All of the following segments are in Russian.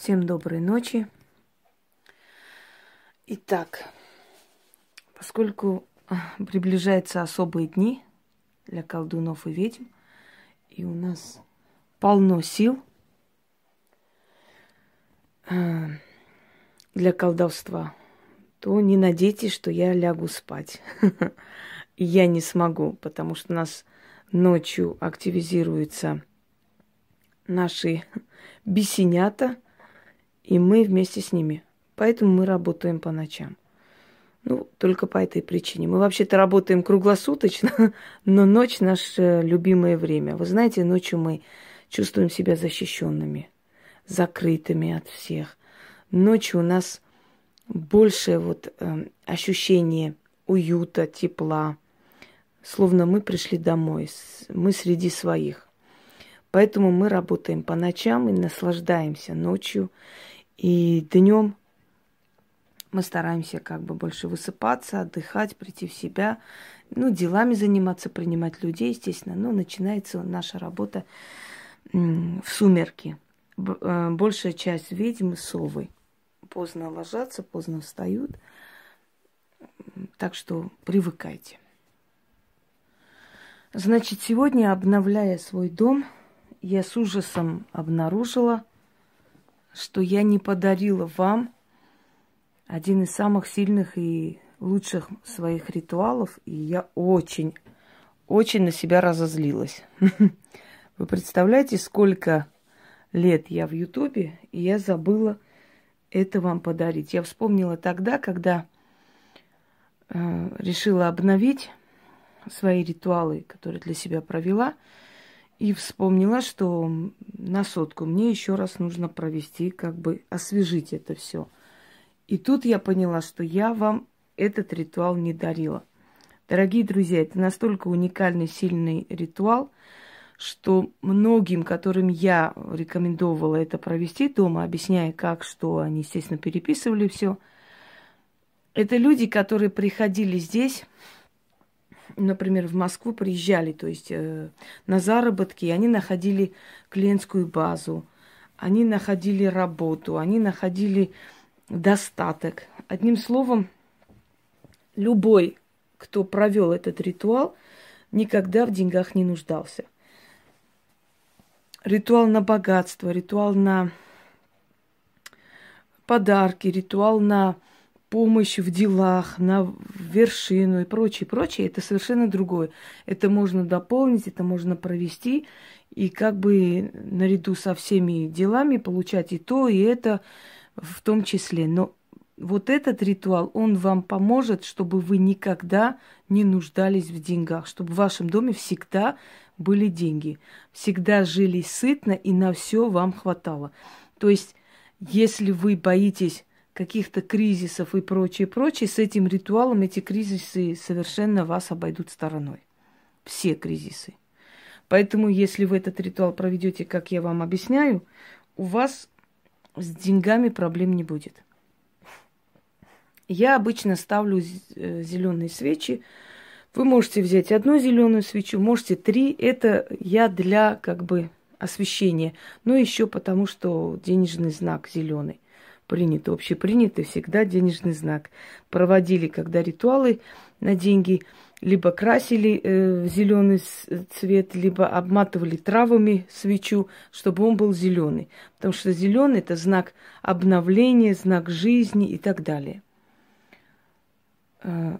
Всем доброй ночи. Итак, поскольку а, приближаются особые дни для колдунов и ведьм, и у нас полно сил а, для колдовства, то не надейтесь, что я лягу спать. Я не смогу, потому что у нас ночью активизируются наши бесенята – и мы вместе с ними. Поэтому мы работаем по ночам. Ну, только по этой причине. Мы вообще-то работаем круглосуточно, но ночь наше любимое время. Вы знаете, ночью мы чувствуем себя защищенными, закрытыми от всех. Ночью у нас больше вот э, ощущение уюта, тепла, словно мы пришли домой, мы среди своих. Поэтому мы работаем по ночам и наслаждаемся ночью. И днем мы стараемся как бы больше высыпаться, отдыхать, прийти в себя, ну, делами заниматься, принимать людей, естественно. Но начинается наша работа в сумерки. Э, большая часть ведьм совы. Поздно ложатся, поздно встают. Так что привыкайте. Значит, сегодня, обновляя свой дом, я с ужасом обнаружила – что я не подарила вам один из самых сильных и лучших своих ритуалов, и я очень, очень на себя разозлилась. Вы представляете, сколько лет я в Ютубе, и я забыла это вам подарить. Я вспомнила тогда, когда э, решила обновить свои ритуалы, которые для себя провела – и вспомнила, что на сотку мне еще раз нужно провести, как бы освежить это все. И тут я поняла, что я вам этот ритуал не дарила. Дорогие друзья, это настолько уникальный, сильный ритуал, что многим, которым я рекомендовала это провести дома, объясняя, как, что, они, естественно, переписывали все. Это люди, которые приходили здесь например, в Москву приезжали, то есть э, на заработки, они находили клиентскую базу, они находили работу, они находили достаток. Одним словом, любой, кто провел этот ритуал, никогда в деньгах не нуждался. Ритуал на богатство, ритуал на подарки, ритуал на помощь в делах, на вершину и прочее, прочее, это совершенно другое. Это можно дополнить, это можно провести, и как бы наряду со всеми делами получать и то, и это в том числе. Но вот этот ритуал, он вам поможет, чтобы вы никогда не нуждались в деньгах, чтобы в вашем доме всегда были деньги, всегда жили сытно и на все вам хватало. То есть, если вы боитесь каких-то кризисов и прочее, прочее, с этим ритуалом эти кризисы совершенно вас обойдут стороной. Все кризисы. Поэтому, если вы этот ритуал проведете, как я вам объясняю, у вас с деньгами проблем не будет. Я обычно ставлю э, зеленые свечи. Вы можете взять одну зеленую свечу, можете три. Это я для как бы освещения. Но еще потому, что денежный знак зеленый принято, общепринятый всегда денежный знак. Проводили, когда ритуалы на деньги, либо красили э, в зеленый цвет, либо обматывали травами свечу, чтобы он был зеленый. Потому что зеленый это знак обновления, знак жизни и так далее. Э,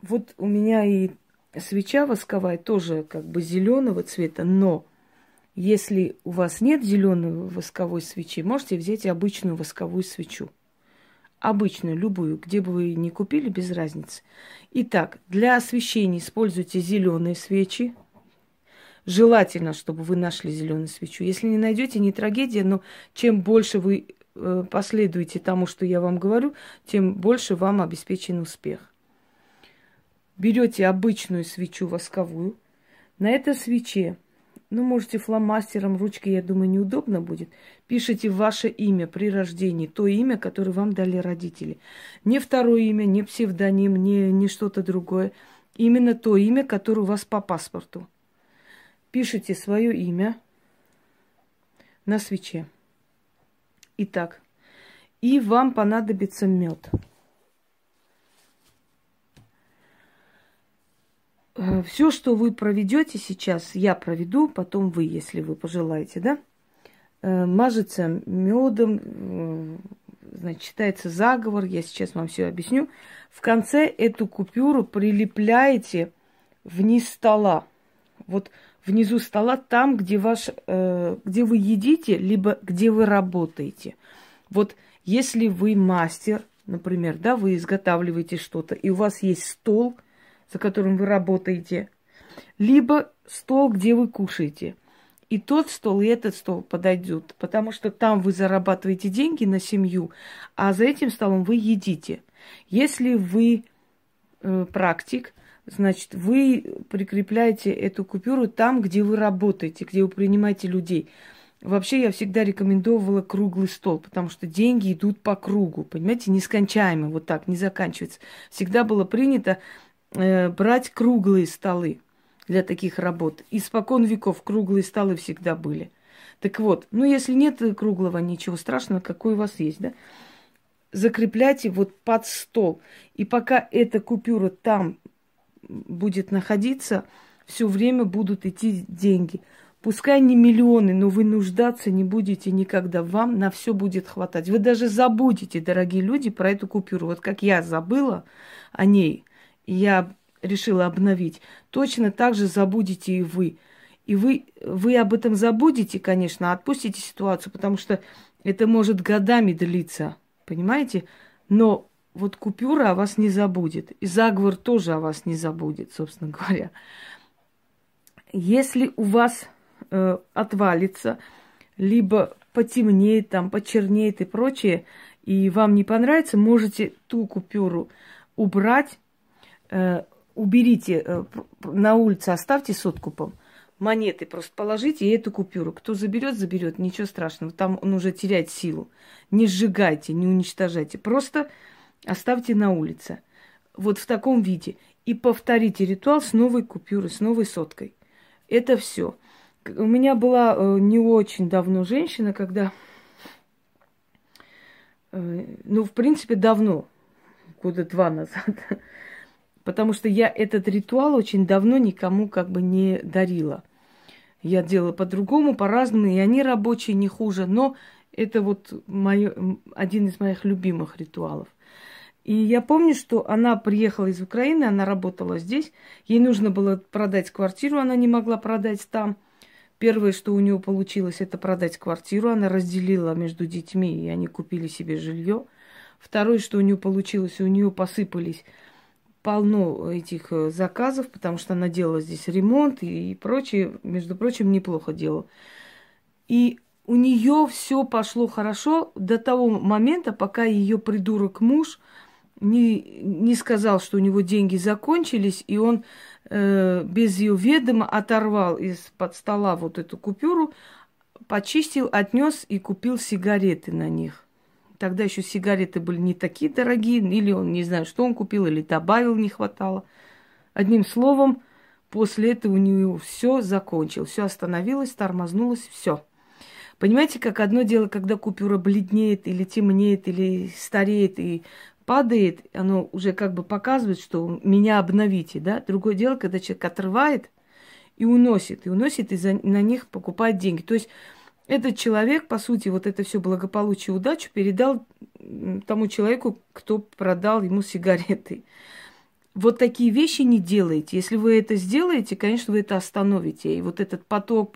вот у меня и свеча восковая тоже как бы зеленого цвета, но если у вас нет зеленой восковой свечи, можете взять обычную восковую свечу. Обычную, любую, где бы вы ни купили, без разницы. Итак, для освещения используйте зеленые свечи. Желательно, чтобы вы нашли зеленую свечу. Если не найдете, не трагедия, но чем больше вы э, последуете тому, что я вам говорю, тем больше вам обеспечен успех. Берете обычную свечу восковую. На этой свече ну, можете фломастером, ручкой, я думаю, неудобно будет. Пишите ваше имя при рождении, то имя, которое вам дали родители. Не второе имя, не псевдоним, не, не что-то другое. Именно то имя, которое у вас по паспорту. Пишите свое имя на свече. Итак, и вам понадобится мед. Все, что вы проведете сейчас, я проведу, потом вы, если вы пожелаете, да? Э, мажется медом, э, значит, читается заговор, я сейчас вам все объясню. В конце эту купюру прилепляете вниз стола. Вот внизу стола, там, где, ваш, э, где вы едите, либо где вы работаете. Вот если вы мастер, например, да, вы изготавливаете что-то, и у вас есть стол, за которым вы работаете, либо стол, где вы кушаете. И тот стол, и этот стол подойдут, потому что там вы зарабатываете деньги на семью, а за этим столом вы едите. Если вы э, практик, значит, вы прикрепляете эту купюру там, где вы работаете, где вы принимаете людей. Вообще я всегда рекомендовала круглый стол, потому что деньги идут по кругу, понимаете, нескончаемо, вот так, не заканчивается. Всегда было принято брать круглые столы для таких работ. Испокон веков круглые столы всегда были. Так вот, ну если нет круглого, ничего страшного, какой у вас есть, да? Закрепляйте вот под стол. И пока эта купюра там будет находиться, все время будут идти деньги. Пускай не миллионы, но вы нуждаться не будете никогда. Вам на все будет хватать. Вы даже забудете, дорогие люди, про эту купюру. Вот как я забыла о ней, я решила обновить, точно так же забудете и вы. И вы, вы об этом забудете, конечно, отпустите ситуацию, потому что это может годами длиться, понимаете? Но вот купюра о вас не забудет. И заговор тоже о вас не забудет, собственно говоря. Если у вас э, отвалится, либо потемнеет, там, почернеет и прочее, и вам не понравится, можете ту купюру убрать, уберите э, на улице, оставьте с откупом. Монеты просто положите и эту купюру. Кто заберет, заберет, ничего страшного. Там он уже теряет силу. Не сжигайте, не уничтожайте. Просто оставьте на улице. Вот в таком виде. И повторите ритуал с новой купюрой, с новой соткой. Это все. У меня была э, не очень давно женщина, когда, э, ну, в принципе, давно, года два назад, потому что я этот ритуал очень давно никому как бы не дарила. Я делала по-другому, по-разному, и они рабочие не хуже, но это вот мой, один из моих любимых ритуалов. И я помню, что она приехала из Украины, она работала здесь. Ей нужно было продать квартиру, она не могла продать там. Первое, что у нее получилось, это продать квартиру. Она разделила между детьми, и они купили себе жилье. Второе, что у нее получилось, у нее посыпались полно этих э, заказов, потому что она делала здесь ремонт и прочее, между прочим, неплохо делала. И у нее все пошло хорошо до того момента, пока ее придурок муж не, не сказал, что у него деньги закончились, и он э, без ее ведома оторвал из-под стола вот эту купюру, почистил, отнес и купил сигареты на них. Тогда еще сигареты были не такие дорогие, или он не знаю, что он купил, или добавил, не хватало. Одним словом, после этого у нее все закончилось, все остановилось, тормознулось, все. Понимаете, как одно дело, когда купюра бледнеет или темнеет, или стареет, и падает, оно уже как бы показывает, что меня обновите, да. Другое дело, когда человек отрывает и уносит, и уносит, и за, на них покупает деньги. То есть этот человек, по сути, вот это все благополучие и удачу передал тому человеку, кто продал ему сигареты. Вот такие вещи не делайте. Если вы это сделаете, конечно, вы это остановите. И вот этот поток,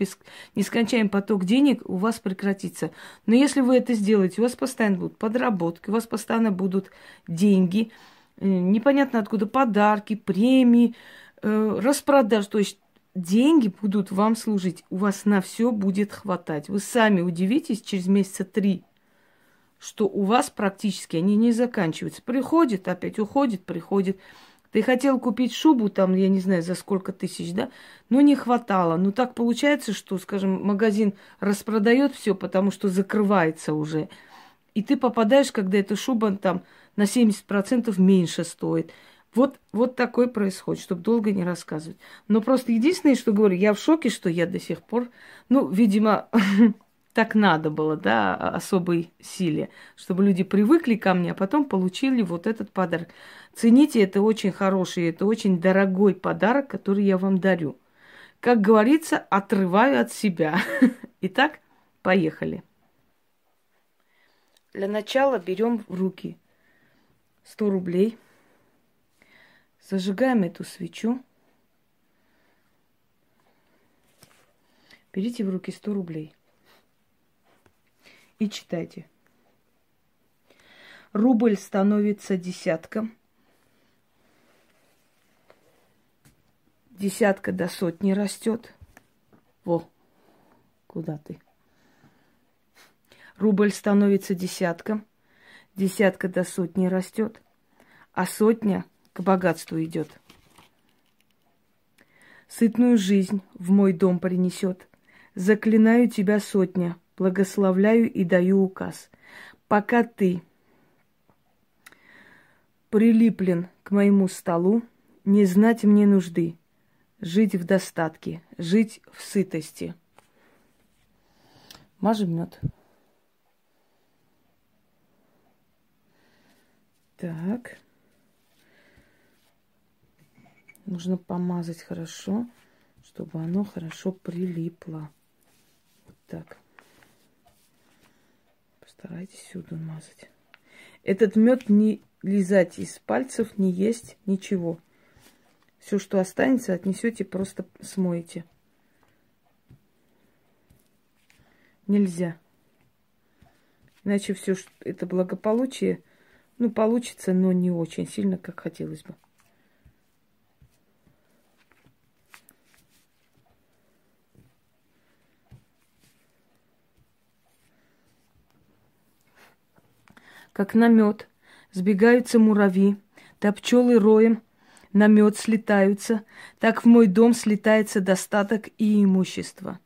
нескончаемый поток денег у вас прекратится. Но если вы это сделаете, у вас постоянно будут подработки, у вас постоянно будут деньги, э, непонятно откуда подарки, премии, э, распродаж. То есть деньги будут вам служить. У вас на все будет хватать. Вы сами удивитесь через месяца три, что у вас практически они не заканчиваются. Приходит, опять уходит, приходит. Ты хотел купить шубу там, я не знаю, за сколько тысяч, да? Но не хватало. Ну так получается, что, скажем, магазин распродает все, потому что закрывается уже. И ты попадаешь, когда эта шуба там на 70% меньше стоит. Вот, вот такое происходит, чтобы долго не рассказывать. Но просто единственное, что говорю, я в шоке, что я до сих пор, ну, видимо, так надо было, да, особой силе, чтобы люди привыкли ко мне, а потом получили вот этот подарок. Цените, это очень хороший, это очень дорогой подарок, который я вам дарю. Как говорится, отрываю от себя. Итак, поехали. Для начала берем в руки 100 рублей, зажигаем эту свечу, берите в руки 100 рублей и читайте. Рубль становится десятком, десятка до сотни растет. Во, куда ты? Рубль становится десятком, десятка до сотни растет, а сотня богатству идет. Сытную жизнь в мой дом принесет. Заклинаю тебя, сотня, благословляю и даю указ. Пока ты прилиплен к моему столу, не знать мне нужды, жить в достатке, жить в сытости. Мажем мед. Так. Нужно помазать хорошо, чтобы оно хорошо прилипло. Вот так. Постарайтесь сюда мазать. Этот мед не лизать из пальцев, не есть ничего. Все, что останется, отнесете, просто смоете. Нельзя. Иначе все это благополучие ну, получится, но не очень сильно, как хотелось бы. Как на мед сбегаются муравьи, да пчелы роем на мед слетаются, так в мой дом слетается достаток и имущество.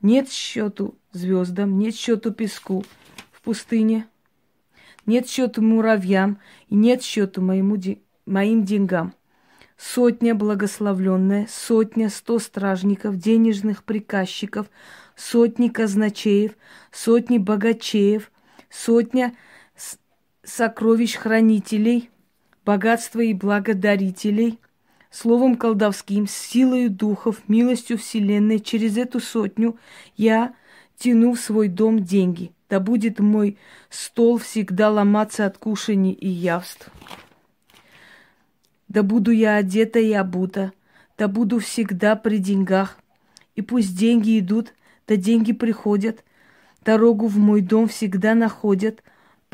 Нет счету звездам, нет счету песку в пустыне – нет счету муравьям и нет счету моему, моим деньгам. Сотня благословленная, сотня сто стражников, денежных приказчиков, сотни казначеев, сотни богачеев, сотня сокровищ хранителей, богатства и благодарителей, словом колдовским, силою духов, милостью вселенной, через эту сотню я тяну в свой дом деньги – да будет мой стол всегда ломаться от кушаний и явств. Да буду я одета и обута, да буду всегда при деньгах. И пусть деньги идут, да деньги приходят, дорогу в мой дом всегда находят,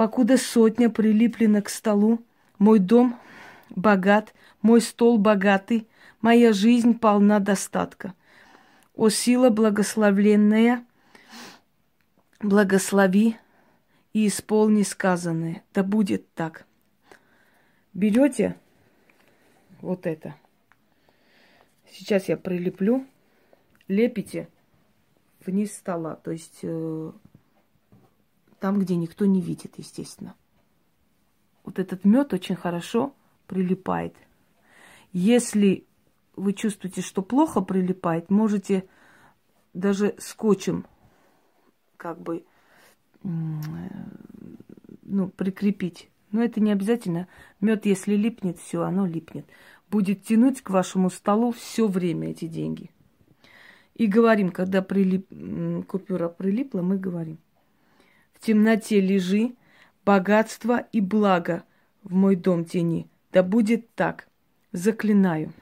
покуда сотня прилиплена к столу. Мой дом богат, мой стол богатый, моя жизнь полна достатка. О сила благословленная — благослови и исполни сказанное. Да будет так. Берете вот это. Сейчас я прилеплю. Лепите вниз стола. То есть э, там, где никто не видит, естественно. Вот этот мед очень хорошо прилипает. Если вы чувствуете, что плохо прилипает, можете даже скотчем как бы ну, прикрепить. Но это не обязательно. Мед, если липнет, все, оно липнет. Будет тянуть к вашему столу все время эти деньги. И говорим, когда прилип, купюра прилипла, мы говорим. В темноте лежи, богатство и благо в мой дом тени. Да будет так. Заклинаю.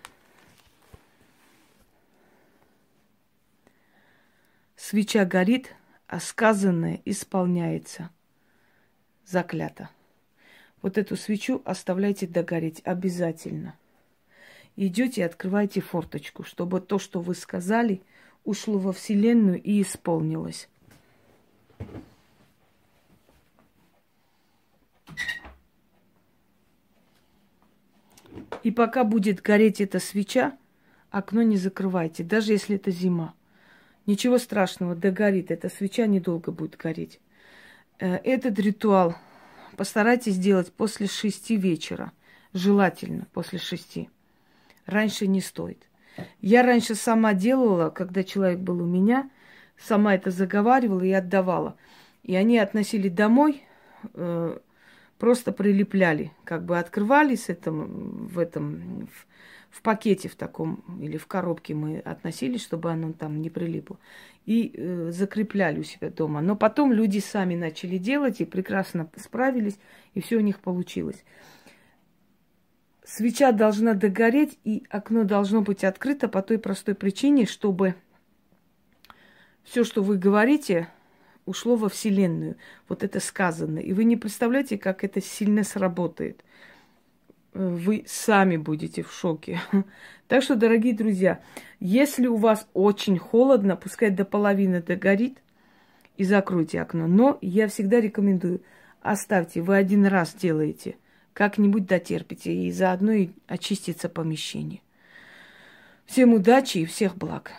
Свеча горит, а сказанное исполняется. Заклято. Вот эту свечу оставляйте догореть обязательно. Идете и открывайте форточку, чтобы то, что вы сказали, ушло во Вселенную и исполнилось. И пока будет гореть эта свеча, окно не закрывайте, даже если это зима. Ничего страшного, догорит. Эта свеча недолго будет гореть. Э, этот ритуал постарайтесь сделать после шести вечера. Желательно после шести. Раньше не стоит. Я раньше сама делала, когда человек был у меня, сама это заговаривала и отдавала. И они относили домой, э, просто прилепляли, как бы открывались этом, в этом, в, в пакете в таком или в коробке мы относили, чтобы оно там не прилипло, и э, закрепляли у себя дома. Но потом люди сами начали делать и прекрасно справились, и все у них получилось. Свеча должна догореть, и окно должно быть открыто по той простой причине, чтобы все, что вы говорите, ушло во Вселенную. Вот это сказано. И вы не представляете, как это сильно сработает. Вы сами будете в шоке. Так что, дорогие друзья, если у вас очень холодно, пускай до половины догорит, и закройте окно. Но я всегда рекомендую, оставьте, вы один раз делаете – как-нибудь дотерпите, и заодно и очистится помещение. Всем удачи и всех благ.